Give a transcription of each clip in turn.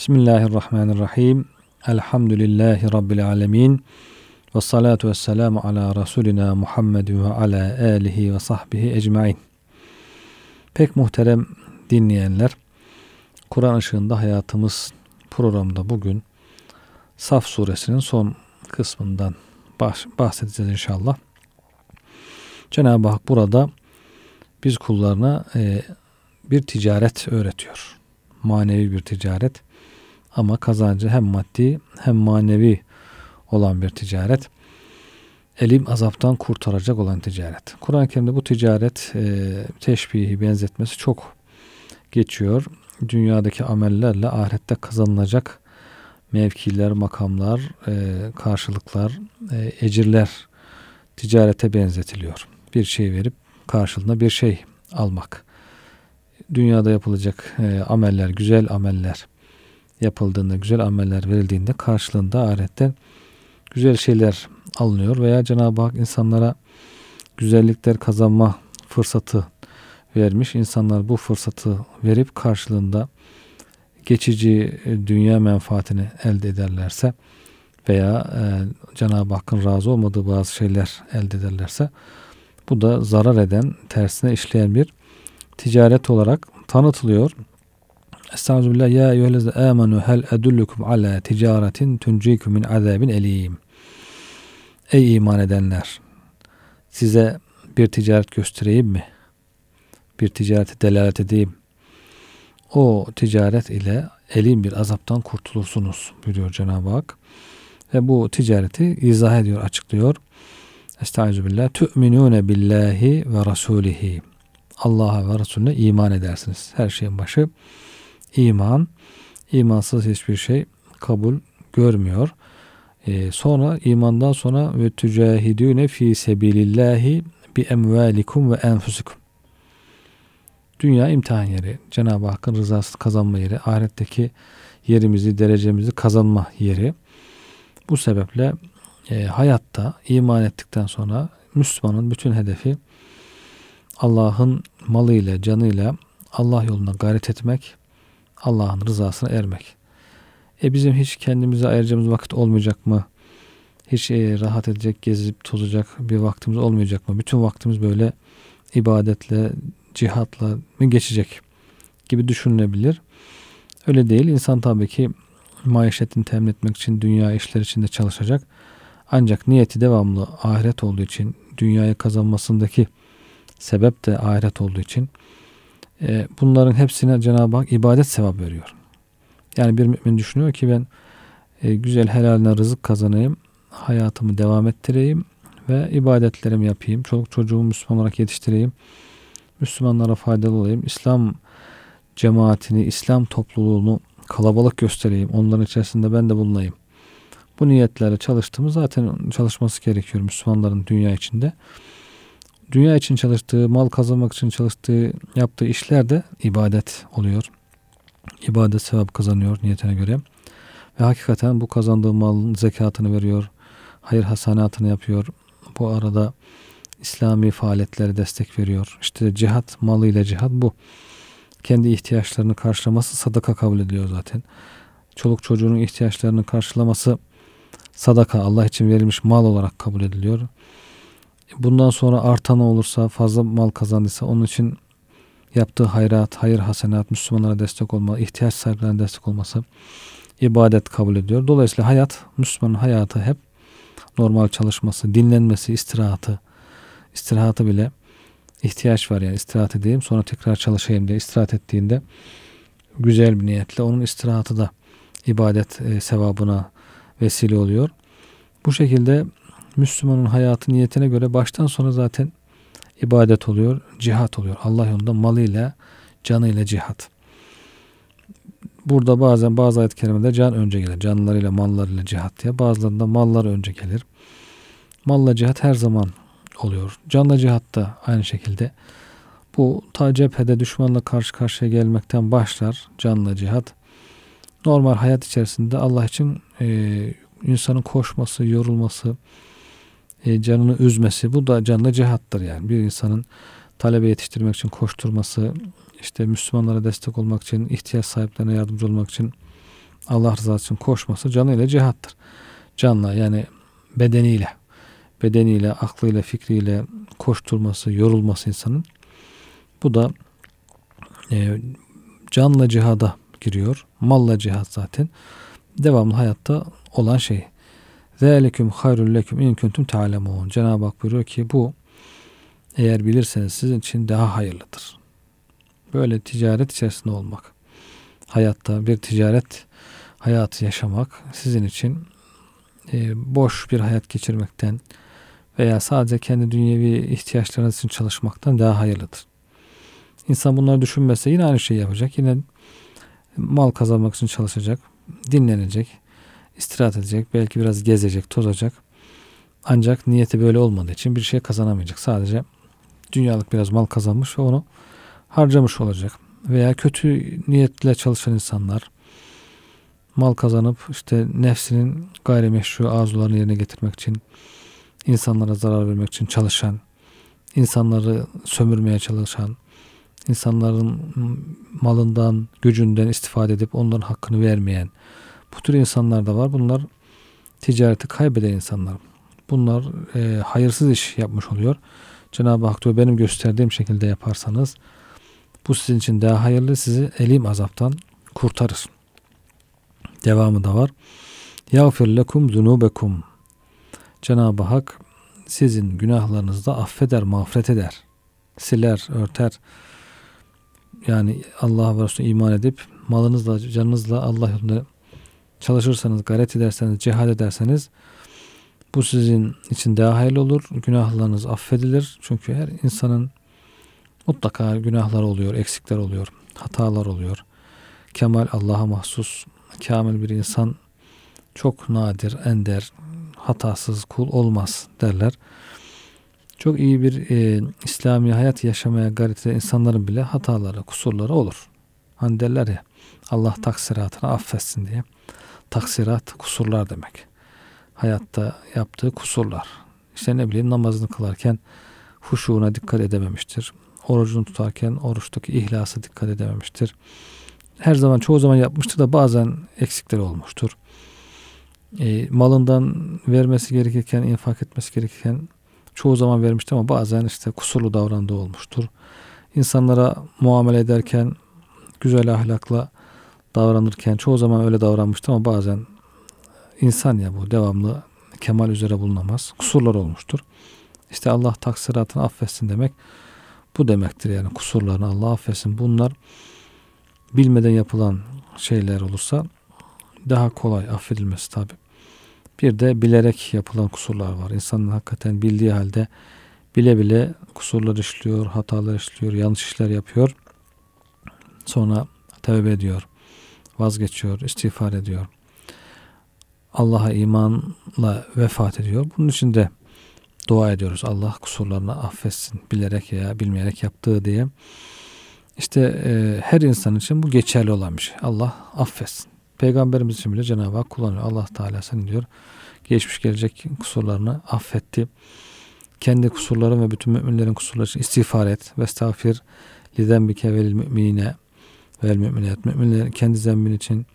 Bismillahirrahmanirrahim. Elhamdülillahi Rabbil alemin. Ve salatu ve selamu ala Resulina Muhammed ve ala alihi ve sahbihi ecmain. Pek muhterem dinleyenler, Kur'an ışığında hayatımız programda bugün Saf suresinin son kısmından bahsedeceğiz inşallah. Cenab-ı Hak burada biz kullarına e, bir ticaret öğretiyor. Manevi bir ticaret ama kazancı hem maddi hem manevi olan bir ticaret. Elim azaptan kurtaracak olan ticaret. Kur'an-ı Kerim'de bu ticaret e, teşbihi benzetmesi çok geçiyor. Dünyadaki amellerle ahirette kazanılacak mevkiler, makamlar, e, karşılıklar, e, ecirler ticarete benzetiliyor. Bir şey verip karşılığında bir şey almak. Dünyada yapılacak e, ameller, güzel ameller yapıldığında, güzel ameller verildiğinde karşılığında ahirette güzel şeyler alınıyor veya Cenab-ı Hak insanlara güzellikler kazanma fırsatı vermiş. İnsanlar bu fırsatı verip karşılığında geçici e, dünya menfaatini elde ederlerse veya e, Cenab-ı Hakk'ın razı olmadığı bazı şeyler elde ederlerse bu da zarar eden, tersine işleyen bir ticaret olarak tanıtılıyor. Estağfirullah ya eyyühellezine amenu hel edullukum ala ticaretin tuncikum min azabin elim. Ey iman edenler size bir ticaret göstereyim mi? Bir ticareti delalet edeyim. O ticaret ile elin bir azaptan kurtulursunuz buyuruyor Cenab-ı Hak. Ve bu ticareti izah ediyor, açıklıyor. Estaizu Tü'minûne billahi ve rasulihi. Allah'a ve Resulüne iman edersiniz. Her şeyin başı iman. İmansız hiçbir şey kabul görmüyor. Ee, sonra imandan sonra ve tücahidüne fi sebilillahi bi emvalikum ve enfusikum. Dünya imtihan yeri. Cenab-ı Hakk'ın rızası kazanma yeri. Ahiretteki yerimizi, derecemizi kazanma yeri. Bu sebeple e, hayatta iman ettikten sonra Müslümanın bütün hedefi Allah'ın malıyla, canıyla Allah yoluna gayret etmek, Allah'ın rızasına ermek. E bizim hiç kendimize ayıracağımız vakit olmayacak mı? Hiç e, rahat edecek, gezip tozacak bir vaktimiz olmayacak mı? Bütün vaktimiz böyle ibadetle, cihatla mı geçecek gibi düşünülebilir. Öyle değil. İnsan tabii ki maişetini temin etmek için dünya işler içinde çalışacak. Ancak niyeti devamlı ahiret olduğu için dünyayı kazanmasındaki sebep de ahiret olduğu için e, bunların hepsine Cenab-ı Hak ibadet sevap veriyor. Yani bir mümin düşünüyor ki ben e, güzel helaline rızık kazanayım, hayatımı devam ettireyim ve ibadetlerimi yapayım. Çoluk çocuğumu Müslüman olarak yetiştireyim. Müslümanlara faydalı olayım. İslam cemaatini, İslam topluluğunu kalabalık göstereyim. Onların içerisinde ben de bulunayım. Bu niyetlerle çalıştığımız zaten çalışması gerekiyor Müslümanların dünya içinde. Dünya için çalıştığı, mal kazanmak için çalıştığı, yaptığı işler de ibadet oluyor. İbadet sevap kazanıyor niyetine göre. Ve hakikaten bu kazandığı malın zekatını veriyor. Hayır hasanatını yapıyor. Bu arada İslami faaliyetlere destek veriyor. İşte cihat malıyla cihat bu. Kendi ihtiyaçlarını karşılaması sadaka kabul ediyor zaten. Çoluk çocuğunun ihtiyaçlarını karşılaması sadaka Allah için verilmiş mal olarak kabul ediliyor. Bundan sonra artan olursa fazla mal kazandıysa onun için yaptığı hayrat, hayır hasenat, Müslümanlara destek olma, ihtiyaç sahiplerine destek olması ibadet kabul ediyor. Dolayısıyla hayat, Müslümanın hayatı hep normal çalışması, dinlenmesi, istirahatı, istirahatı bile ihtiyaç var yani istirahat edeyim sonra tekrar çalışayım diye istirahat ettiğinde güzel bir niyetle onun istirahatı da ibadet e, sevabına vesile oluyor. Bu şekilde Müslümanın hayatı niyetine göre baştan sona zaten ibadet oluyor, cihat oluyor. Allah yolunda malıyla, canıyla cihat. Burada bazen bazı ayet kerimede can önce gelir. Canlarıyla, mallarıyla cihat diye. Bazılarında mallar önce gelir. Malla cihat her zaman oluyor. Canla cihat da aynı şekilde. Bu ta cephede düşmanla karşı karşıya gelmekten başlar canla cihat. Normal hayat içerisinde Allah için e, insanın koşması, yorulması, e, canını üzmesi bu da canlı cihattır yani. Bir insanın talebe yetiştirmek için koşturması, işte Müslümanlara destek olmak için, ihtiyaç sahiplerine yardımcı olmak için Allah rızası için koşması canıyla cihattır. Canla yani bedeniyle, bedeniyle, aklıyla, fikriyle koşturması, yorulması insanın. Bu da e, canla cihada giriyor. Malla cihat zaten. Devamlı hayatta olan şey. Zâliküm hayrul leküm in kuntum ta'lemun. Cenab-ı Hak buyuruyor ki bu eğer bilirseniz sizin için daha hayırlıdır. Böyle ticaret içerisinde olmak. Hayatta bir ticaret hayatı yaşamak sizin için e, boş bir hayat geçirmekten veya sadece kendi dünyevi ihtiyaçlarınız için çalışmaktan daha hayırlıdır. İnsan bunları düşünmezse yine aynı şeyi yapacak. Yine mal kazanmak için çalışacak, dinlenecek, istirahat edecek, belki biraz gezecek, tozacak. Ancak niyeti böyle olmadığı için bir şey kazanamayacak. Sadece dünyalık biraz mal kazanmış ve onu harcamış olacak. Veya kötü niyetle çalışan insanlar mal kazanıp işte nefsinin gayrimeşru arzularını yerine getirmek için insanlara zarar vermek için çalışan, insanları sömürmeye çalışan, insanların malından, gücünden istifade edip onların hakkını vermeyen bu tür insanlar da var. Bunlar ticareti kaybeden insanlar. Bunlar e, hayırsız iş yapmış oluyor. Cenab-ı Hak diyor benim gösterdiğim şekilde yaparsanız bu sizin için daha hayırlı sizi elim azaptan kurtarır. Devamı da var. Yağfir lekum zunubekum. Cenab-ı Hak sizin günahlarınızı da affeder, mağfiret eder. Siler, örter. Yani Allah'a ve Resulüne iman edip malınızla, canınızla Allah yolunda çalışırsanız, gayret ederseniz, cihad ederseniz bu sizin için daha hayırlı olur. Günahlarınız affedilir. Çünkü her insanın mutlaka günahlar oluyor, eksikler oluyor, hatalar oluyor. Kemal Allah'a mahsus, kamil bir insan çok nadir, ender, hatasız kul olmaz derler. Çok iyi bir e, İslami hayat yaşamaya gayret eden insanların bile hataları, kusurları olur. Hani derler ya Allah taksiratını affetsin diye. Taksirat kusurlar demek. Hayatta yaptığı kusurlar. İşte ne bileyim namazını kılarken huşuğuna dikkat edememiştir. Orucunu tutarken oruçtaki ihlasa dikkat edememiştir. Her zaman çoğu zaman yapmıştır da bazen eksikleri olmuştur. E, malından vermesi gerekirken, infak etmesi gerekirken çoğu zaman vermiştir ama bazen işte kusurlu davrandığı olmuştur. İnsanlara muamele ederken güzel ahlakla davranırken çoğu zaman öyle davranmıştır ama bazen insan ya bu devamlı kemal üzere bulunamaz. Kusurlar olmuştur. İşte Allah taksiratını affetsin demek bu demektir yani kusurlarını Allah affetsin. Bunlar bilmeden yapılan şeyler olursa daha kolay affedilmesi tabi. Bir de bilerek yapılan kusurlar var. İnsanın hakikaten bildiği halde bile bile kusurlar işliyor, hatalar işliyor, yanlış işler yapıyor. Sonra tövbe ediyor, vazgeçiyor, istiğfar ediyor. Allah'a imanla vefat ediyor. Bunun için de dua ediyoruz. Allah kusurlarını affetsin. Bilerek veya bilmeyerek yaptığı diye. İşte e, her insan için bu geçerli olan bir şey. Allah affetsin. Peygamberimiz için bile Cenab-ı Hak kullanıyor. Allah Teala sen diyor geçmiş gelecek kusurlarını affetti. Kendi kusurların ve bütün müminlerin kusurları için istiğfar et. Ve estağfir lidembike velil müminine vel müminat. Müminlerin kendi zembin için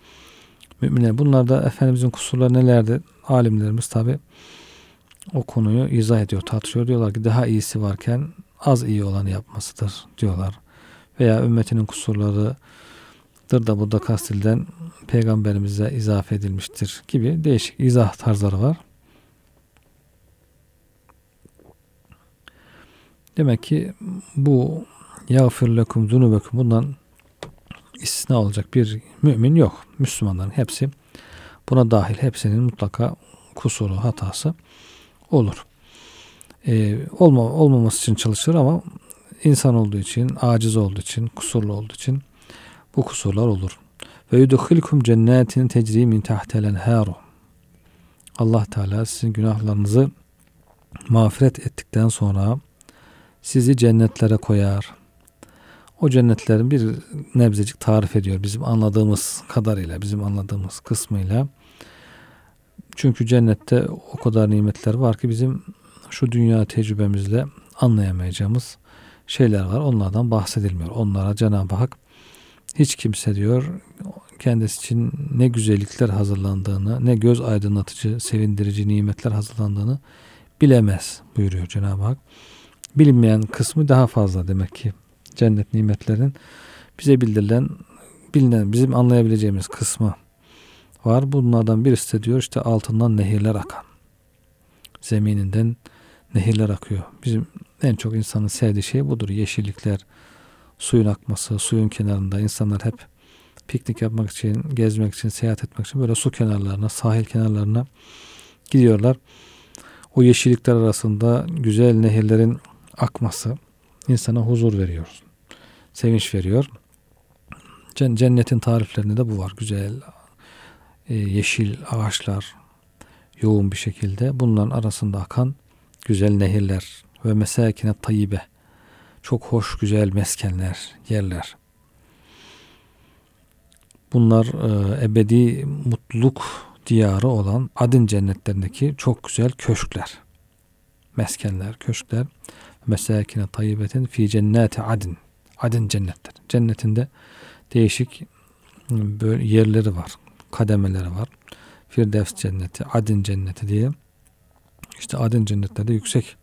müminler. Bunlar da Efendimizin kusurları nelerdi? Alimlerimiz tabi o konuyu izah ediyor, tartışıyor. Diyorlar ki daha iyisi varken az iyi olanı yapmasıdır diyorlar. Veya ümmetinin kusurları dır da burada kastilden peygamberimize izafe edilmiştir gibi değişik izah tarzları var. Demek ki bu yağfir lekum zunubekum bundan istisna olacak bir mümin yok. Müslümanların hepsi buna dahil. Hepsinin mutlaka kusuru, hatası olur. Ee, olma, olmaması için çalışır ama insan olduğu için, aciz olduğu için, kusurlu olduğu için bu kusurlar olur. Ve yudkhilkum cennetin tecri min tahtel enharu. Allah Teala sizin günahlarınızı mağfiret ettikten sonra sizi cennetlere koyar. O cennetlerin bir nebzecik tarif ediyor bizim anladığımız kadarıyla, bizim anladığımız kısmıyla. Çünkü cennette o kadar nimetler var ki bizim şu dünya tecrübemizle anlayamayacağımız şeyler var. Onlardan bahsedilmiyor. Onlara Cenab-ı Hak hiç kimse diyor kendisi için ne güzellikler hazırlandığını, ne göz aydınlatıcı, sevindirici nimetler hazırlandığını bilemez buyuruyor Cenab-ı Hak. Bilinmeyen kısmı daha fazla demek ki cennet nimetlerin bize bildirilen, bilinen, bizim anlayabileceğimiz kısmı var. Bunlardan birisi de diyor işte altından nehirler akan. Zemininden nehirler akıyor. Bizim en çok insanın sevdiği şey budur. Yeşillikler, suyun akması, suyun kenarında insanlar hep piknik yapmak için, gezmek için, seyahat etmek için böyle su kenarlarına, sahil kenarlarına gidiyorlar. O yeşillikler arasında güzel nehirlerin akması insana huzur veriyor. Sevinç veriyor. Cennetin tariflerinde de bu var. Güzel e, yeşil ağaçlar yoğun bir şekilde bunların arasında akan güzel nehirler ve mesakine tayyibe çok hoş güzel meskenler, yerler. Bunlar e, ebedi mutluluk diyarı olan adın cennetlerindeki çok güzel köşkler. Meskenler, köşkler. Mesakine tayyibetin fi cenneti adin. Adin cennetler. Cennetinde değişik böyle yerleri var. Kademeleri var. Firdevs cenneti, Adin cenneti diye. İşte Adin cennetlerde yüksek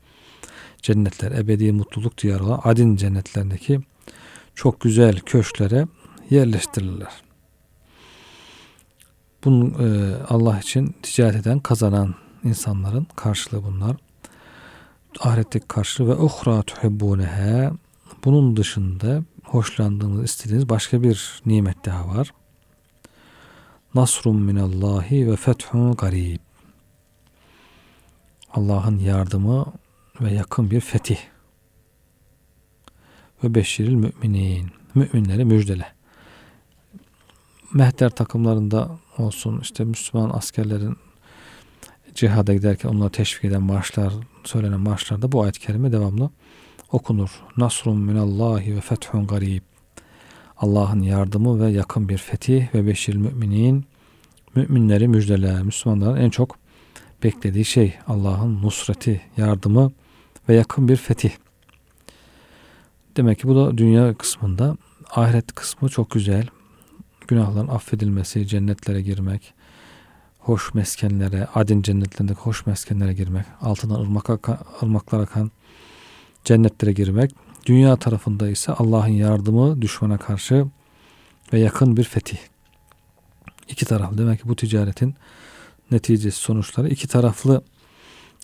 cennetler, ebedi mutluluk diyarı olan Adin cennetlerindeki çok güzel köşklere yerleştirirler. Bunu e, Allah için ticaret eden, kazanan insanların karşılığı bunlar. Ahiretteki karşılığı ve uhra tuhibbunehe bunun dışında hoşlandığınız, istediğiniz başka bir nimet daha var. Nasrun minallahi ve fethun garib. Allah'ın yardımı ve yakın bir fetih. Ve beşiril müminin. Müminleri müjdele. Mehter takımlarında olsun işte Müslüman askerlerin cihada giderken onları teşvik eden marşlar, söylenen marşlarda bu ayet-i kerime devamlı okunur. Nasrun minallahi ve fethun garib. Allah'ın yardımı ve yakın bir fetih ve beşir müminin müminleri müjdeler. Müslümanların en çok beklediği şey Allah'ın nusreti, yardımı ve yakın bir fetih. Demek ki bu da dünya kısmında. Ahiret kısmı çok güzel. Günahların affedilmesi, cennetlere girmek, hoş meskenlere, adin cennetlerindeki hoş meskenlere girmek, altından ırmak akan, ırmaklar akan cennetlere girmek. Dünya tarafında ise Allah'ın yardımı düşmana karşı ve yakın bir fetih. İki taraflı. Demek ki bu ticaretin neticesi sonuçları iki taraflı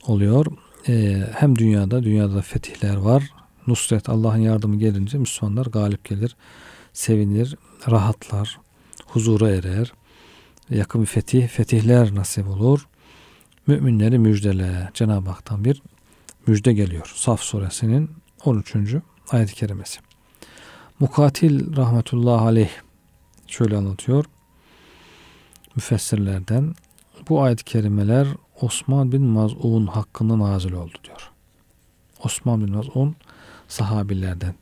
oluyor e, hem dünyada dünyada da fetihler var. Nusret Allah'ın yardımı gelince Müslümanlar galip gelir, sevinir, rahatlar, huzura erer. Yakın bir fetih, fetihler nasip olur. Müminleri müjdele. Cenab-ı Hak'tan bir müjde geliyor. Saf suresinin 13. ayet-i kerimesi. Mukatil rahmetullahi aleyh şöyle anlatıyor. Müfessirlerden bu ayet-i kerimeler Osman bin Maz'un hakkında nazil oldu diyor. Osman bin Maz'un sahabilerden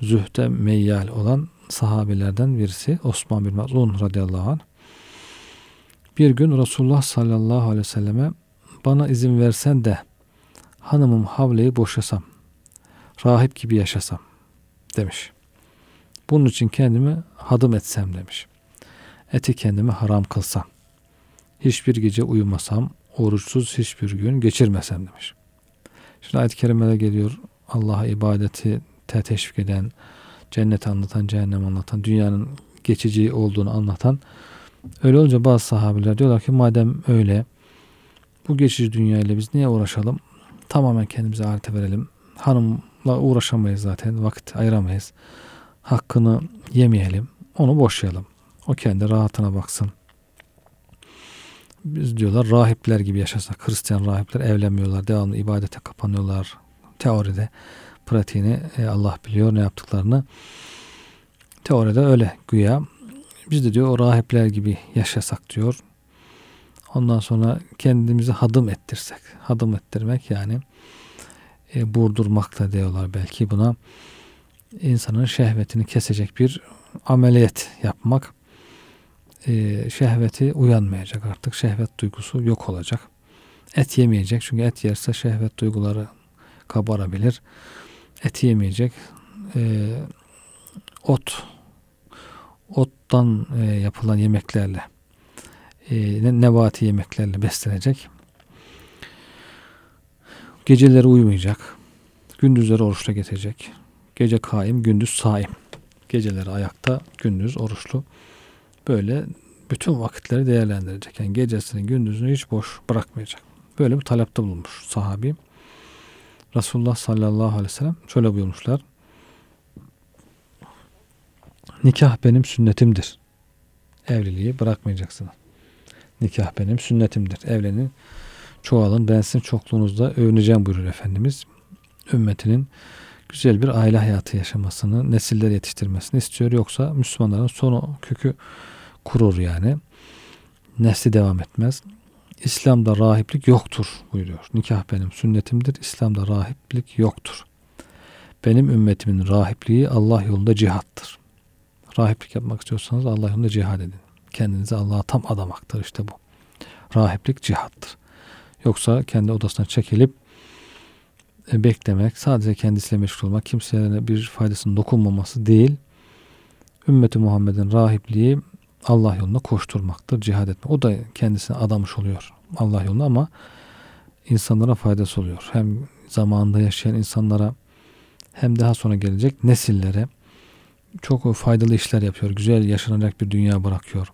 zühde meyyal olan sahabilerden birisi Osman bin Maz'un radıyallahu anh bir gün Resulullah sallallahu aleyhi ve selleme bana izin versen de hanımım Havle'yi boşasam rahip gibi yaşasam demiş. Bunun için kendimi hadım etsem demiş. Eti kendime haram kılsam. Hiçbir gece uyumasam, oruçsuz hiçbir gün geçirmesem demiş. Şimdi ayet-i kerimede geliyor Allah'a ibadeti te teşvik eden, cennet anlatan, cehennem anlatan, dünyanın geçici olduğunu anlatan. Öyle olunca bazı sahabeler diyorlar ki madem öyle bu geçici dünyayla biz niye uğraşalım? Tamamen kendimize ahirete verelim. Hanımla uğraşamayız zaten. Vakit ayıramayız. Hakkını yemeyelim. Onu boşayalım. O kendi rahatına baksın biz diyorlar rahipler gibi yaşasak. Hristiyan rahipler evlenmiyorlar. Devamlı ibadete kapanıyorlar. Teoride pratiğini e, Allah biliyor ne yaptıklarını. Teoride öyle güya. Biz de diyor o rahipler gibi yaşasak diyor. Ondan sonra kendimizi hadım ettirsek. Hadım ettirmek yani e, burdurmak da diyorlar belki buna. insanın şehvetini kesecek bir ameliyat yapmak e, şehveti uyanmayacak artık. Şehvet duygusu yok olacak. Et yemeyecek çünkü et yerse şehvet duyguları kabarabilir. Et yemeyecek. E, ot ottan e, yapılan yemeklerle e, nebati yemeklerle beslenecek. Geceleri uyumayacak. Gündüzleri oruçla geçecek. Gece kaim, gündüz saim. Geceleri ayakta, gündüz oruçlu. Böyle bütün vakitleri değerlendirecek. Yani gecesini, gündüzünü hiç boş bırakmayacak. Böyle bir talepte bulunmuş sahabi. Resulullah sallallahu aleyhi ve sellem şöyle buyurmuşlar. Nikah benim sünnetimdir. Evliliği bırakmayacaksınız. Nikah benim sünnetimdir. Evlenin, çoğalın, ben sizin çokluğunuzda övüneceğim buyurur Efendimiz. Ümmetinin güzel bir aile hayatı yaşamasını, nesiller yetiştirmesini istiyor. Yoksa Müslümanların sonu kökü kurur yani. Nesli devam etmez. İslam'da rahiplik yoktur buyuruyor. Nikah benim sünnetimdir. İslam'da rahiplik yoktur. Benim ümmetimin rahipliği Allah yolunda cihattır. Rahiplik yapmak istiyorsanız Allah yolunda cihad edin. Kendinizi Allah'a tam adamaktır işte bu. Rahiplik cihattır. Yoksa kendi odasına çekilip e, beklemek, sadece kendisiyle meşgul olmak, kimseye bir faydasının dokunmaması değil. Ümmeti Muhammed'in rahipliği Allah yolunda koşturmaktır, cihad etmek. O da kendisine adamış oluyor Allah yolunda ama insanlara faydası oluyor. Hem zamanında yaşayan insanlara hem daha sonra gelecek nesillere çok faydalı işler yapıyor. Güzel yaşanacak bir dünya bırakıyor.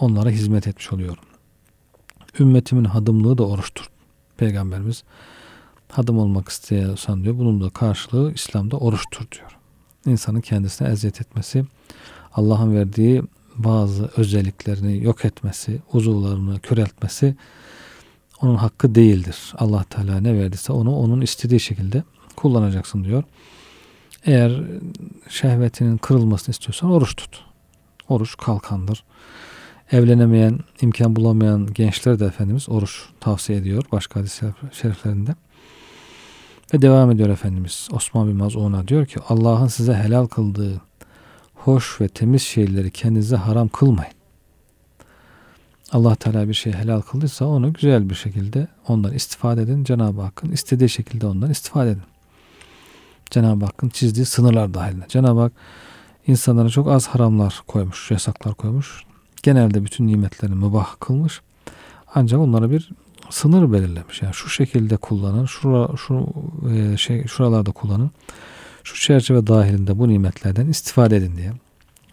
Onlara hizmet etmiş oluyor. Ümmetimin hadımlığı da oruçtur. Peygamberimiz hadım olmak istiyorsan diyor. Bunun da karşılığı İslam'da oruçtur diyor. İnsanın kendisine eziyet etmesi, Allah'ın verdiği bazı özelliklerini yok etmesi, uzuvlarını köreltmesi onun hakkı değildir. Allah Teala ne verdiyse onu onun istediği şekilde kullanacaksın diyor. Eğer şehvetinin kırılmasını istiyorsan oruç tut. Oruç kalkandır. Evlenemeyen, imkan bulamayan gençler de Efendimiz oruç tavsiye ediyor başka hadis şeriflerinde. Ve devam ediyor Efendimiz Osman bin Mazun'a diyor ki Allah'ın size helal kıldığı hoş ve temiz şeyleri kendinize haram kılmayın. Allah Teala bir şey helal kıldıysa onu güzel bir şekilde ondan istifade edin. Cenab-ı Hakk'ın istediği şekilde ondan istifade edin. Cenab-ı Hakk'ın çizdiği sınırlar dahilinde. Cenab-ı Hak insanlara çok az haramlar koymuş, yasaklar koymuş. Genelde bütün nimetlerini mübah kılmış. Ancak onlara bir sınır belirlemiş. Yani şu şekilde kullanın, şura, şu e, şey şuralarda kullanın. Şu çerçeve dahilinde bu nimetlerden istifade edin diye.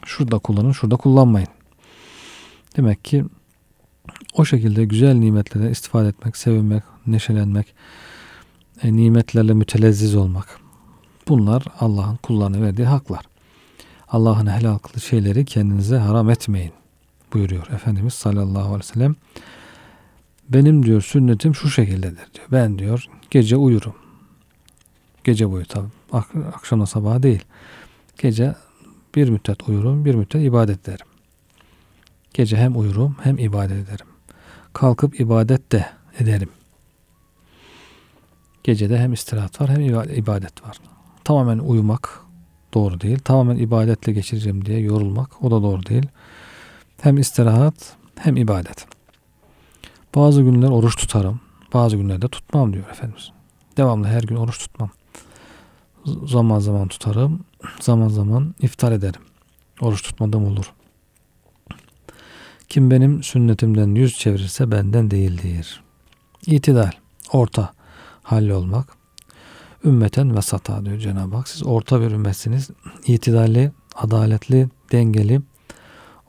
Şurada kullanın, şurada kullanmayın. Demek ki o şekilde güzel nimetlerden istifade etmek, sevinmek, neşelenmek, e, nimetlerle mütelezziz olmak. Bunlar Allah'ın kullarına verdiği haklar. Allah'ın helal kıldığı şeyleri kendinize haram etmeyin buyuruyor Efendimiz sallallahu aleyhi ve sellem. Benim diyor sünnetim şu şekildedir diyor. Ben diyor gece uyurum. Gece boyu tabi. Ak- akşamla sabah değil. Gece bir müddet uyurum, bir müddet ibadet ederim. Gece hem uyurum hem ibadet ederim. Kalkıp ibadet de ederim. Gecede hem istirahat var hem ibadet var. Tamamen uyumak doğru değil. Tamamen ibadetle geçireceğim diye yorulmak o da doğru değil. Hem istirahat hem ibadet. Bazı günler oruç tutarım. Bazı günlerde tutmam diyor Efendimiz. Devamlı her gün oruç tutmam. Zaman zaman tutarım. Zaman zaman iftar ederim. Oruç tutmadığım olur. Kim benim sünnetimden yüz çevirirse benden değildir. İtidal, orta halli olmak. Ümmeten vesata diyor Cenab-ı Hak. Siz orta bir ümmetsiniz. İtidalli, adaletli, dengeli,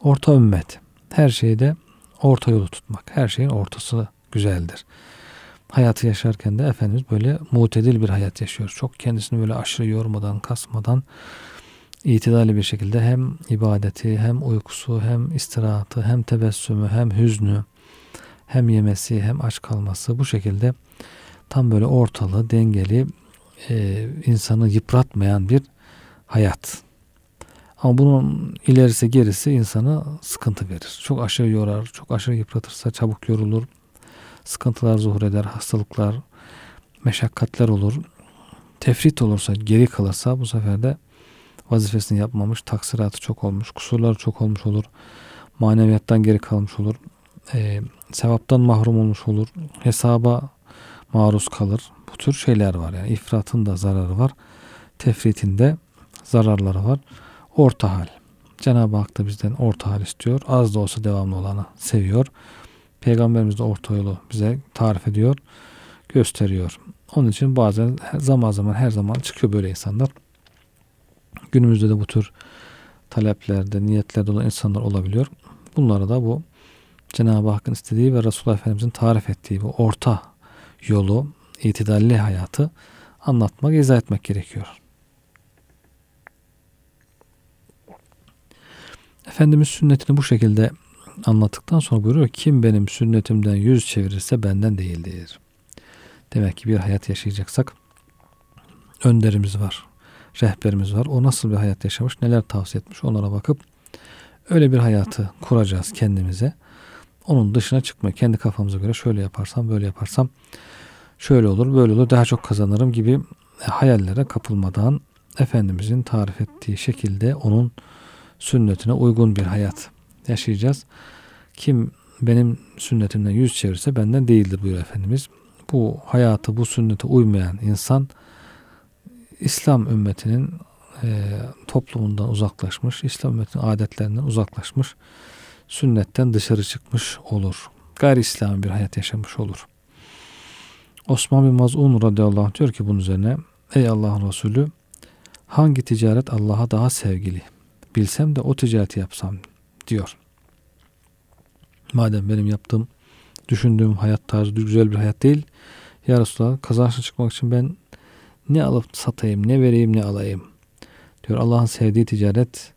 orta ümmet. Her şeyde orta yolu tutmak. Her şeyin ortası güzeldir. Hayatı yaşarken de Efendimiz böyle mutedil bir hayat yaşıyor. Çok kendisini böyle aşırı yormadan, kasmadan itidali bir şekilde hem ibadeti, hem uykusu, hem istirahatı, hem tebessümü, hem hüznü, hem yemesi, hem aç kalması bu şekilde tam böyle ortalı, dengeli, e, insanı yıpratmayan bir hayat. Ama bunun ilerisi gerisi insana sıkıntı verir. Çok aşırı yorar, çok aşırı yıpratırsa çabuk yorulur. Sıkıntılar zuhur eder, hastalıklar, meşakkatler olur. Tefrit olursa, geri kalırsa bu sefer de vazifesini yapmamış, taksiratı çok olmuş, kusurları çok olmuş olur. Maneviyattan geri kalmış olur. E, sevaptan mahrum olmuş olur. Hesaba maruz kalır. Bu tür şeyler var yani. ifratın da zararı var. Tefritin de zararları var orta hal. Cenab-ı Hak da bizden orta hal istiyor. Az da olsa devamlı olanı seviyor. Peygamberimiz de orta yolu bize tarif ediyor, gösteriyor. Onun için bazen zaman zaman her zaman çıkıyor böyle insanlar. Günümüzde de bu tür taleplerde, niyetlerde olan insanlar olabiliyor. Bunlara da bu Cenab-ı Hakk'ın istediği ve Resulullah Efendimiz'in tarif ettiği bu orta yolu, itidalli hayatı anlatmak, izah etmek gerekiyor. Efendimiz sünnetini bu şekilde anlattıktan sonra buyuruyor kim benim sünnetimden yüz çevirirse benden değildir. Demek ki bir hayat yaşayacaksak önderimiz var, rehberimiz var. O nasıl bir hayat yaşamış, neler tavsiye etmiş onlara bakıp öyle bir hayatı kuracağız kendimize. Onun dışına çıkma. Kendi kafamıza göre şöyle yaparsam, böyle yaparsam şöyle olur, böyle olur, daha çok kazanırım gibi hayallere kapılmadan Efendimizin tarif ettiği şekilde onun sünnetine uygun bir hayat yaşayacağız. Kim benim sünnetimden yüz çevirirse benden değildir buyuruyor Efendimiz. Bu hayatı, bu sünnete uymayan insan İslam ümmetinin e, toplumundan uzaklaşmış, İslam ümmetinin adetlerinden uzaklaşmış, sünnetten dışarı çıkmış olur. Gayri İslami bir hayat yaşamış olur. Osman bin Maz'un radıyallahu anh diyor ki bunun üzerine Ey Allah'ın Resulü hangi ticaret Allah'a daha sevgili? Bilsem de o ticareti yapsam diyor. Madem benim yaptığım, düşündüğüm hayat tarzı güzel bir hayat değil. Ya Resulallah kazançlı çıkmak için ben ne alıp satayım, ne vereyim, ne alayım? Diyor Allah'ın sevdiği ticaret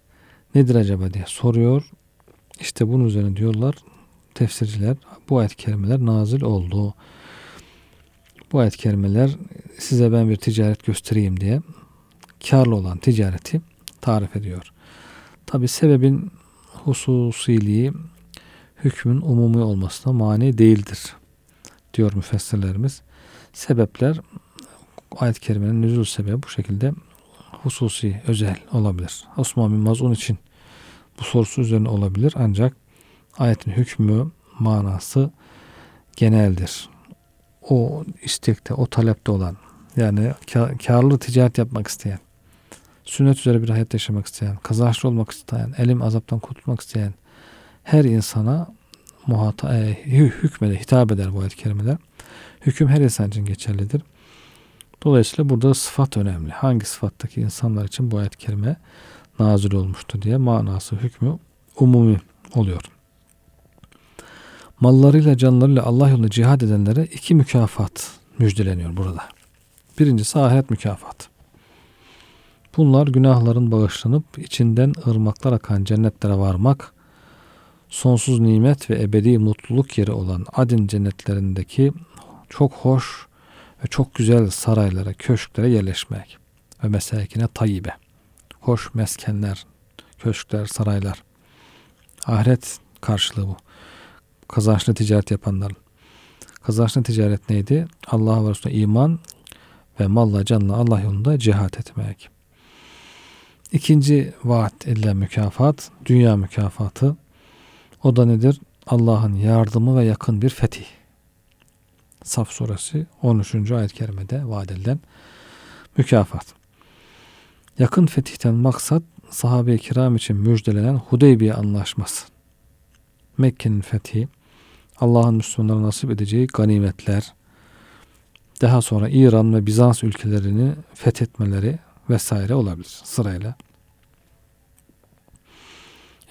nedir acaba diye soruyor. İşte bunun üzerine diyorlar tefsirciler bu ayet kerimeler nazil oldu. Bu ayet kerimeler size ben bir ticaret göstereyim diye karlı olan ticareti tarif ediyor. Tabi sebebin hususiliği hükmün umumi olmasına mani değildir diyor müfessirlerimiz. Sebepler ayet-i kerimenin nüzul sebebi bu şekilde hususi, özel olabilir. Osman bin Mazun için bu sorusu üzerine olabilir ancak ayetin hükmü, manası geneldir. O istekte, o talepte olan yani karlı ticaret yapmak isteyen, sünnet üzere bir hayat yaşamak isteyen, kazançlı olmak isteyen, elim azaptan kurtulmak isteyen her insana muhata, e, hükmede hitap eder bu ayet-i kerimeler. Hüküm her insan için geçerlidir. Dolayısıyla burada sıfat önemli. Hangi sıfattaki insanlar için bu ayet-i kerime nazil olmuştu diye manası, hükmü umumi oluyor. Mallarıyla canlarıyla Allah yolunda cihad edenlere iki mükafat müjdeleniyor burada. Birincisi ahiret mükafatı. Bunlar günahların bağışlanıp içinden ırmaklar akan cennetlere varmak, sonsuz nimet ve ebedi mutluluk yeri olan Adin cennetlerindeki çok hoş ve çok güzel saraylara, köşklere yerleşmek ve meselekine tayyibe. Hoş meskenler, köşkler, saraylar. Ahiret karşılığı bu. Kazançlı ticaret yapanların. Kazançlı ticaret neydi? Allah'a ve Resulüne iman ve malla canla Allah yolunda cihat etmek. İkinci vaat edilen mükafat dünya mükafatı. O da nedir? Allah'ın yardımı ve yakın bir fetih. Saf suresi 13. ayet-i kerimede vaat edilen mükafat. Yakın fetihten maksat sahabe-i kiram için müjdelenen Hudeybiye anlaşması. Mekke'nin fethi, Allah'ın Müslümanlara nasip edeceği ganimetler, daha sonra İran ve Bizans ülkelerini fethetmeleri vesaire olabilir sırayla.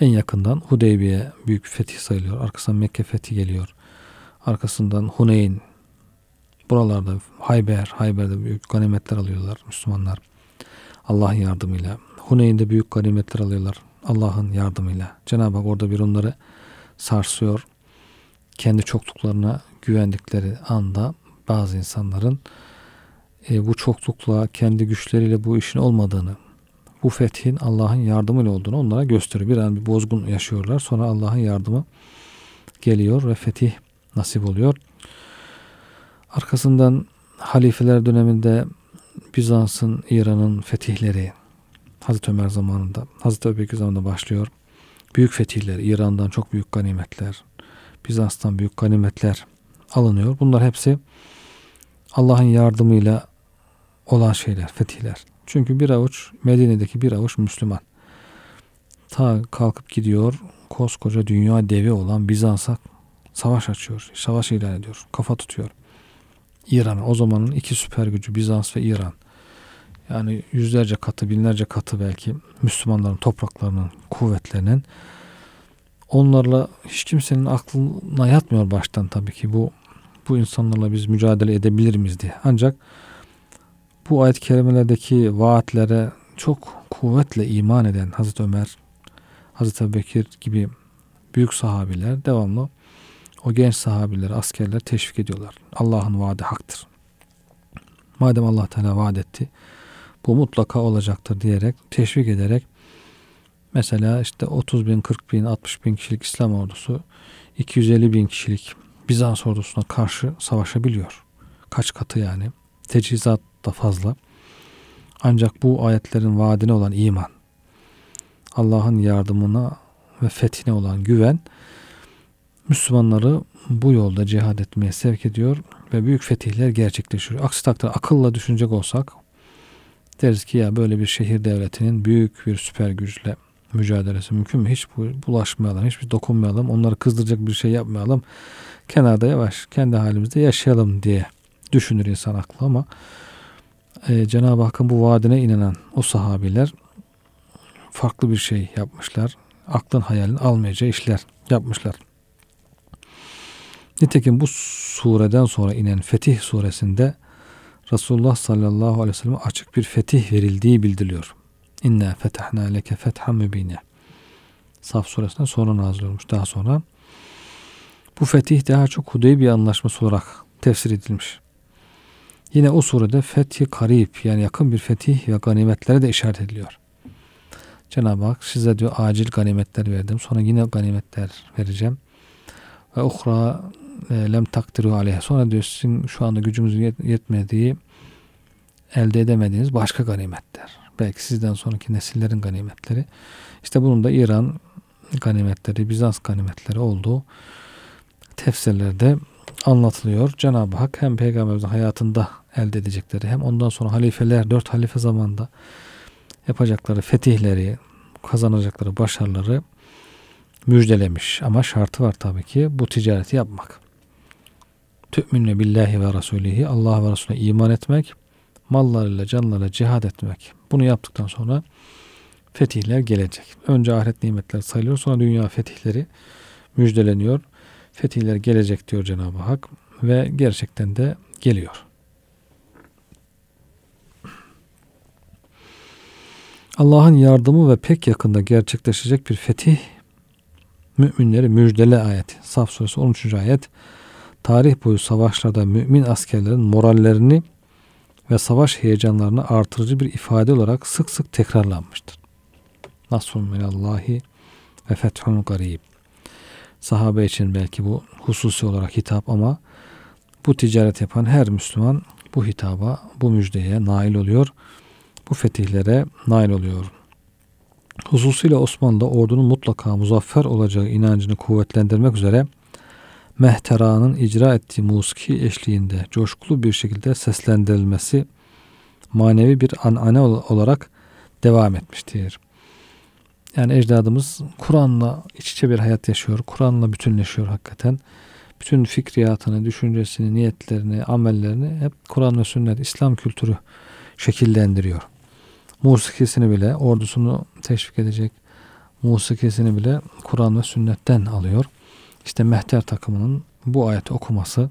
En yakından Hudeybiye büyük fetih sayılıyor. Arkasından Mekke fethi geliyor. Arkasından Huneyn. Buralarda Hayber, Hayber'de büyük ganimetler alıyorlar Müslümanlar. Allah'ın yardımıyla. Huneyn'de büyük ganimetler alıyorlar. Allah'ın yardımıyla. Cenab-ı Hak orada bir onları sarsıyor. Kendi çokluklarına güvendikleri anda bazı insanların e, bu çoklukla kendi güçleriyle bu işin olmadığını, bu fethin Allah'ın yardımıyla olduğunu onlara gösteriyor. Bir an bir bozgun yaşıyorlar. Sonra Allah'ın yardımı geliyor ve fetih nasip oluyor. Arkasından halifeler döneminde Bizans'ın, İran'ın fetihleri Hazreti Ömer zamanında, Hazreti Ebubekir zamanında başlıyor. Büyük fetihler, İran'dan çok büyük ganimetler, Bizans'tan büyük ganimetler alınıyor. Bunlar hepsi Allah'ın yardımıyla olan şeyler, fetihler. Çünkü bir avuç Medine'deki bir avuç Müslüman ta kalkıp gidiyor koskoca dünya devi olan Bizans'a savaş açıyor. Savaş ilan ediyor. Kafa tutuyor. İran o zamanın iki süper gücü Bizans ve İran. Yani yüzlerce katı, binlerce katı belki Müslümanların topraklarının kuvvetlerinin onlarla hiç kimsenin aklına yatmıyor baştan tabii ki bu bu insanlarla biz mücadele edebilir miyiz diye. Ancak bu ayet-i kerimelerdeki vaatlere çok kuvvetle iman eden Hazreti Ömer, Hazreti Bekir gibi büyük sahabiler devamlı o genç sahabiler, askerler teşvik ediyorlar. Allah'ın vaadi haktır. Madem Allah Teala vaat etti, bu mutlaka olacaktır diyerek, teşvik ederek mesela işte 30 bin, 40 bin, 60 bin kişilik İslam ordusu 250 bin kişilik Bizans ordusuna karşı savaşabiliyor. Kaç katı yani. Teçhizat da fazla. Ancak bu ayetlerin vaadine olan iman, Allah'ın yardımına ve fethine olan güven Müslümanları bu yolda cihad etmeye sevk ediyor ve büyük fetihler gerçekleşiyor. Aksi takdirde akılla düşünecek olsak deriz ki ya böyle bir şehir devletinin büyük bir süper güçle mücadelesi mümkün mü? Hiç bulaşmayalım, hiç dokunmayalım, onları kızdıracak bir şey yapmayalım. Kenarda yavaş, kendi halimizde yaşayalım diye düşünür insan aklı ama e, Cenab-ı Hakk'ın bu vaadine inanan o sahabiler farklı bir şey yapmışlar. Aklın hayalin almayacağı işler yapmışlar. Nitekim bu sureden sonra inen Fetih suresinde Resulullah sallallahu aleyhi ve sellem açık bir fetih verildiği bildiriliyor. İnna fetahna leke fethan mübine. Saf suresinden sonra nazil olmuş. Daha sonra bu fetih daha çok Hudeybiye anlaşması olarak tefsir edilmiş. Yine o surede fethi karip yani yakın bir fetih ve ganimetlere de işaret ediliyor. Cenab-ı Hak size diyor acil ganimetler verdim. Sonra yine ganimetler vereceğim. Ve uhra e, lem takdiru aleyhe. Sonra diyor sizin şu anda gücümüzün yetmediği elde edemediğiniz başka ganimetler. Belki sizden sonraki nesillerin ganimetleri. İşte bunun da İran ganimetleri, Bizans ganimetleri olduğu tefsirlerde anlatılıyor. Cenab-ı Hak hem peygamberimizin hayatında elde edecekleri hem ondan sonra halifeler, dört halife zamanında yapacakları fetihleri, kazanacakları başarıları müjdelemiş. Ama şartı var tabii ki bu ticareti yapmak. Tü'minne billahi ve rasulihi Allah ve Resulüne iman etmek, mallarıyla canlarıyla cihad etmek. Bunu yaptıktan sonra fetihler gelecek. Önce ahiret nimetler sayılıyor sonra dünya fetihleri müjdeleniyor. Fetihler gelecek diyor Cenab-ı Hak ve gerçekten de geliyor. Allah'ın yardımı ve pek yakında gerçekleşecek bir fetih müminleri müjdele ayet. Saf suresi 13. ayet. Tarih boyu savaşlarda mümin askerlerin morallerini ve savaş heyecanlarını artırıcı bir ifade olarak sık sık tekrarlanmıştır. Nasrun minallahi ve fethun garib. Sahabe için belki bu hususi olarak hitap ama bu ticaret yapan her Müslüman bu hitaba, bu müjdeye nail oluyor. Bu fetihlere nail oluyor. Hususuyla Osmanlı ordunun mutlaka muzaffer olacağı inancını kuvvetlendirmek üzere Mehtera'nın icra ettiği musiki eşliğinde coşkulu bir şekilde seslendirilmesi manevi bir anane olarak devam etmiştir. Yani ecdadımız Kur'an'la iç içe bir hayat yaşıyor. Kur'an'la bütünleşiyor hakikaten. Bütün fikriyatını, düşüncesini, niyetlerini, amellerini hep Kur'an ve sünnet, İslam kültürü şekillendiriyor. Musikisini bile, ordusunu teşvik edecek musikisini bile Kur'an ve sünnetten alıyor. İşte mehter takımının bu ayeti okuması,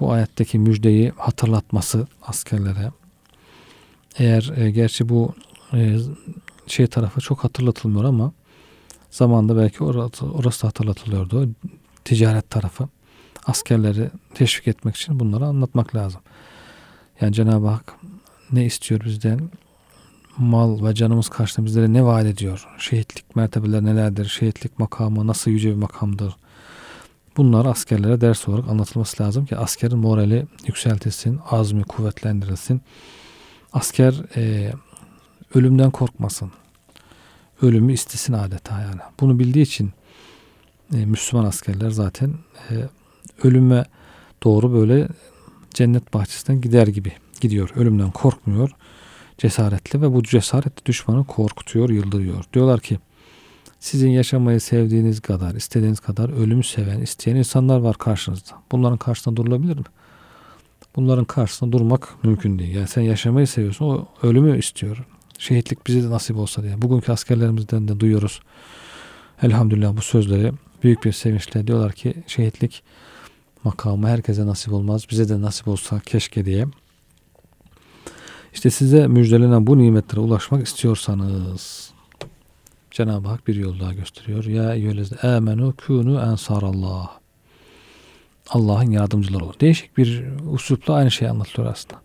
bu ayetteki müjdeyi hatırlatması askerlere. Eğer e, gerçi bu e, şey tarafı çok hatırlatılmıyor ama zamanda belki orası, orası da hatırlatılıyordu. Ticaret tarafı. Askerleri teşvik etmek için bunları anlatmak lazım. Yani Cenab-ı Hak ne istiyor bizden? Mal ve canımız karşısında bizlere ne vaat ediyor? Şehitlik mertebeler nelerdir? Şehitlik makamı nasıl yüce bir makamdır? Bunlar askerlere ders olarak anlatılması lazım ki askerin morali yükseltilsin, azmi kuvvetlendirilsin. Asker e, ölümden korkmasın. Ölümü istesin adeta yani. Bunu bildiği için e, Müslüman askerler zaten e, ölüme doğru böyle cennet bahçesinden gider gibi gidiyor. Ölümden korkmuyor. Cesaretli ve bu cesaret düşmanı korkutuyor, yıldırıyor. Diyorlar ki Sizin yaşamayı sevdiğiniz kadar, istediğiniz kadar ölümü seven, isteyen insanlar var karşınızda. Bunların karşısında durulabilir mi? Bunların karşısında durmak mümkün değil. Yani sen yaşamayı seviyorsun, o ölümü istiyor. Şehitlik bize de nasip olsa diye. Bugünkü askerlerimizden de duyuyoruz. Elhamdülillah bu sözleri büyük bir sevinçle diyorlar ki şehitlik makamı herkese nasip olmaz. Bize de nasip olsa keşke diye. İşte size müjdelenen bu nimetlere ulaşmak istiyorsanız Cenab-ı Hak bir yol daha gösteriyor. Ya eyyühellezine amenu kunu ensarallah. Allah'ın yardımcıları olur. Değişik bir uslupla aynı şeyi anlatılıyor aslında.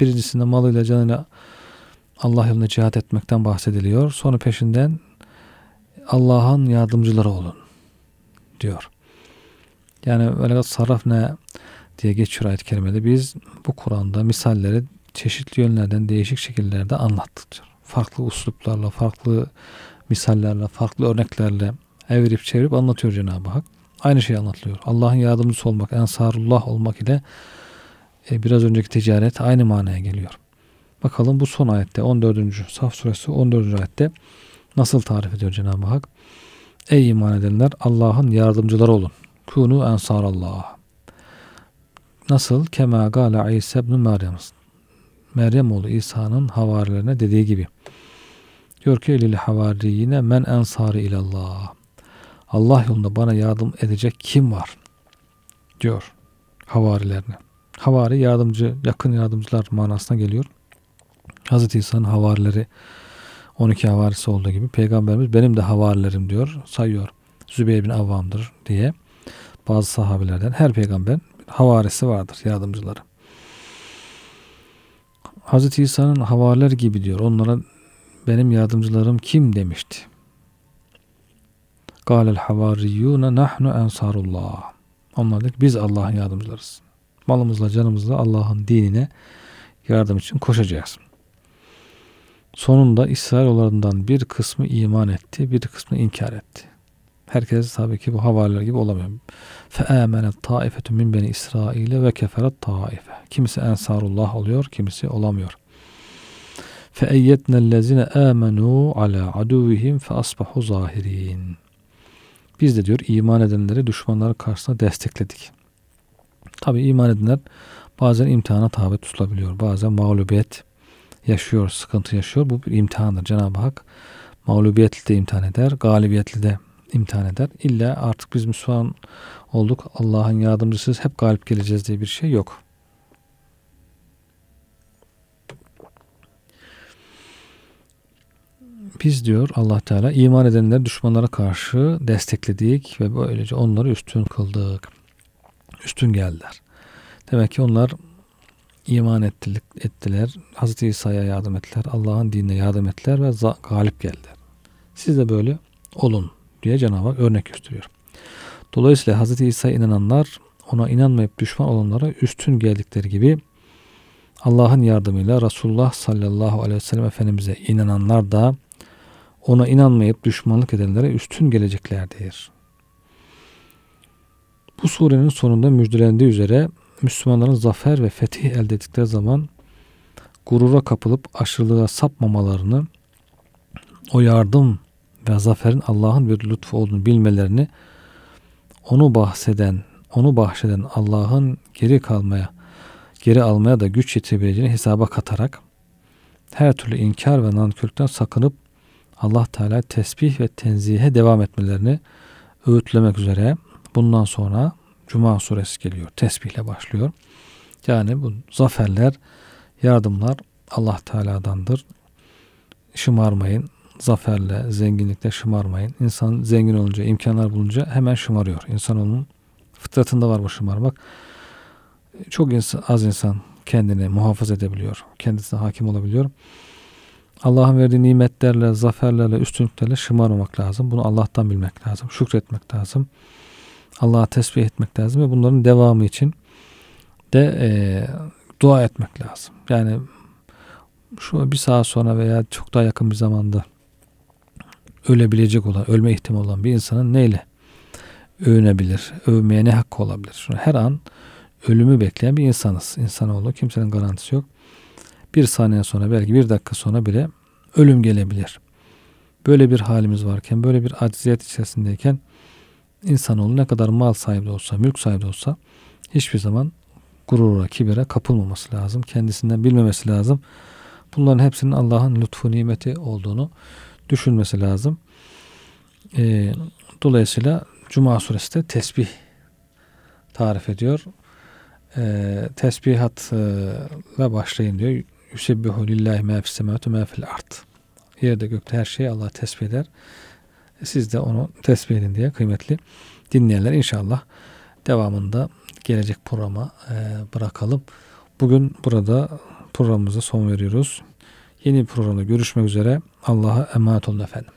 Birincisinde malıyla canıyla Allah yolunda cihat etmekten bahsediliyor. Sonra peşinden Allah'ın yardımcıları olun diyor. Yani böyle sarraf ne diye geçiyor ayet-i kerimede. Biz bu Kur'an'da misalleri çeşitli yönlerden değişik şekillerde anlattık diyor. Farklı usluplarla, farklı misallerle, farklı örneklerle evirip çevirip anlatıyor Cenab-ı Hak. Aynı şey anlatılıyor. Allah'ın yardımcısı olmak, ensarullah olmak ile e, biraz önceki ticaret aynı manaya geliyor. Bakalım bu son ayette 14. Saf suresi 14. ayette nasıl tarif ediyor Cenab-ı Hak? Ey iman edenler Allah'ın yardımcıları olun. Kunu ensarallah. Nasıl? Kema gala İsa ibn Meryem. Meryem oğlu İsa'nın havarilerine dediği gibi. Diyor ki lil havariyine men ensari ilallah. Allah yolunda bana yardım edecek kim var? Diyor havarilerine. Havari yardımcı, yakın yardımcılar manasına geliyor. Hazreti İsa'nın havarileri 12 havarisi olduğu gibi peygamberimiz benim de havarilerim diyor sayıyor. Zübeyir bin Avvam'dır diye bazı sahabelerden her peygamber havarisi vardır yardımcıları. Hazreti İsa'nın havariler gibi diyor. Onlara benim yardımcılarım kim demişti. Kâlel havariyyûne nahnu ensarullah. Onlar dedi biz Allah'ın yardımcılarız. Malımızla canımızla Allah'ın dinine yardım için koşacağız. Sonunda İsrailoğullarından bir kısmı iman etti, bir kısmı inkar etti. Herkes tabii ki bu havariler gibi olamıyor. فَآمَنَتْ طَائِفَةٌ مِنْ بَنِ İsrail ve keferet taife. Kimisi ensarullah oluyor, kimisi olamıyor. فَاَيَّتْنَا الَّذِينَ آمَنُوا عَلَى عَدُوِّهِمْ فَأَصْبَحُوا ظَاهِرِينَ Biz de diyor iman edenleri düşmanları karşısında destekledik. Tabi iman edenler bazen imtihana tabi tutulabiliyor. Bazen mağlubiyet yaşıyor, sıkıntı yaşıyor. Bu bir imtihandır. Cenab-ı Hak mağlubiyetli de imtihan eder, galibiyetli de imtihan eder. İlla artık biz Müslüman olduk, Allah'ın yardımcısıyız, hep galip geleceğiz diye bir şey yok. Biz diyor Allah Teala iman edenler düşmanlara karşı destekledik ve böylece onları üstün kıldık. Üstün geldiler. Demek ki onlar iman ettiler, ettiler. Hazreti İsa'ya yardım ettiler. Allah'ın dinine yardım ettiler ve galip geldiler. Siz de böyle olun diye Hak örnek gösteriyor. Dolayısıyla Hazreti İsa'ya inananlar ona inanmayıp düşman olanlara üstün geldikleri gibi Allah'ın yardımıyla Resulullah sallallahu aleyhi ve sellem Efendimiz'e inananlar da ona inanmayıp düşmanlık edenlere üstün geleceklerdir. Bu surenin sonunda müjdelendiği üzere Müslümanların zafer ve fetih elde ettikleri zaman gurura kapılıp aşırılığa sapmamalarını, o yardım ve zaferin Allah'ın bir lütfu olduğunu bilmelerini, onu bahseden, onu bahşeden Allah'ın geri kalmaya, geri almaya da güç yetebileceğini hesaba katarak her türlü inkar ve nankörlükten sakınıp Allah Teala tesbih ve tenzihe devam etmelerini öğütlemek üzere bundan sonra Cuma suresi geliyor. Tesbihle başlıyor. Yani bu zaferler, yardımlar Allah Teala'dandır. Şımarmayın. Zaferle, zenginlikle şımarmayın. İnsan zengin olunca, imkanlar bulunca hemen şımarıyor. İnsanoğlunun fıtratında var bu şımarmak. Çok insan, az insan kendini muhafaza edebiliyor. Kendisine hakim olabiliyor. Allah'ın verdiği nimetlerle, zaferlerle, üstünlüklerle şımarmamak lazım. Bunu Allah'tan bilmek lazım. Şükretmek lazım. Allah'a tesbih etmek lazım ve bunların devamı için de e, dua etmek lazım. Yani şu bir saat sonra veya çok daha yakın bir zamanda ölebilecek olan, ölme ihtimali olan bir insanın neyle övünebilir? Övmeye ne hakkı olabilir? Şunu her an ölümü bekleyen bir insanız. İnsanoğlu kimsenin garantisi yok. Bir saniye sonra belki bir dakika sonra bile ölüm gelebilir. böyle bir halimiz varken, böyle bir acziyet içerisindeyken insanoğlu ne kadar mal sahibi de olsa, mülk sahibi de olsa hiçbir zaman gurura, kibire kapılmaması lazım. Kendisinden bilmemesi lazım. Bunların hepsinin Allah'ın lütfu nimeti olduğunu düşünmesi lazım. E, dolayısıyla Cuma suresi de tesbih tarif ediyor. E, tesbihatla başlayın diyor. Yüsebbihu lillahi ma fis semavati ma. Yerde gökte her şeyi Allah tesbih eder. Siz de onu tesbih edin diye kıymetli dinleyenler inşallah devamında gelecek programa e, bırakalım. Bugün burada programımıza son veriyoruz. Yeni bir programda görüşmek üzere. Allah'a emanet olun efendim.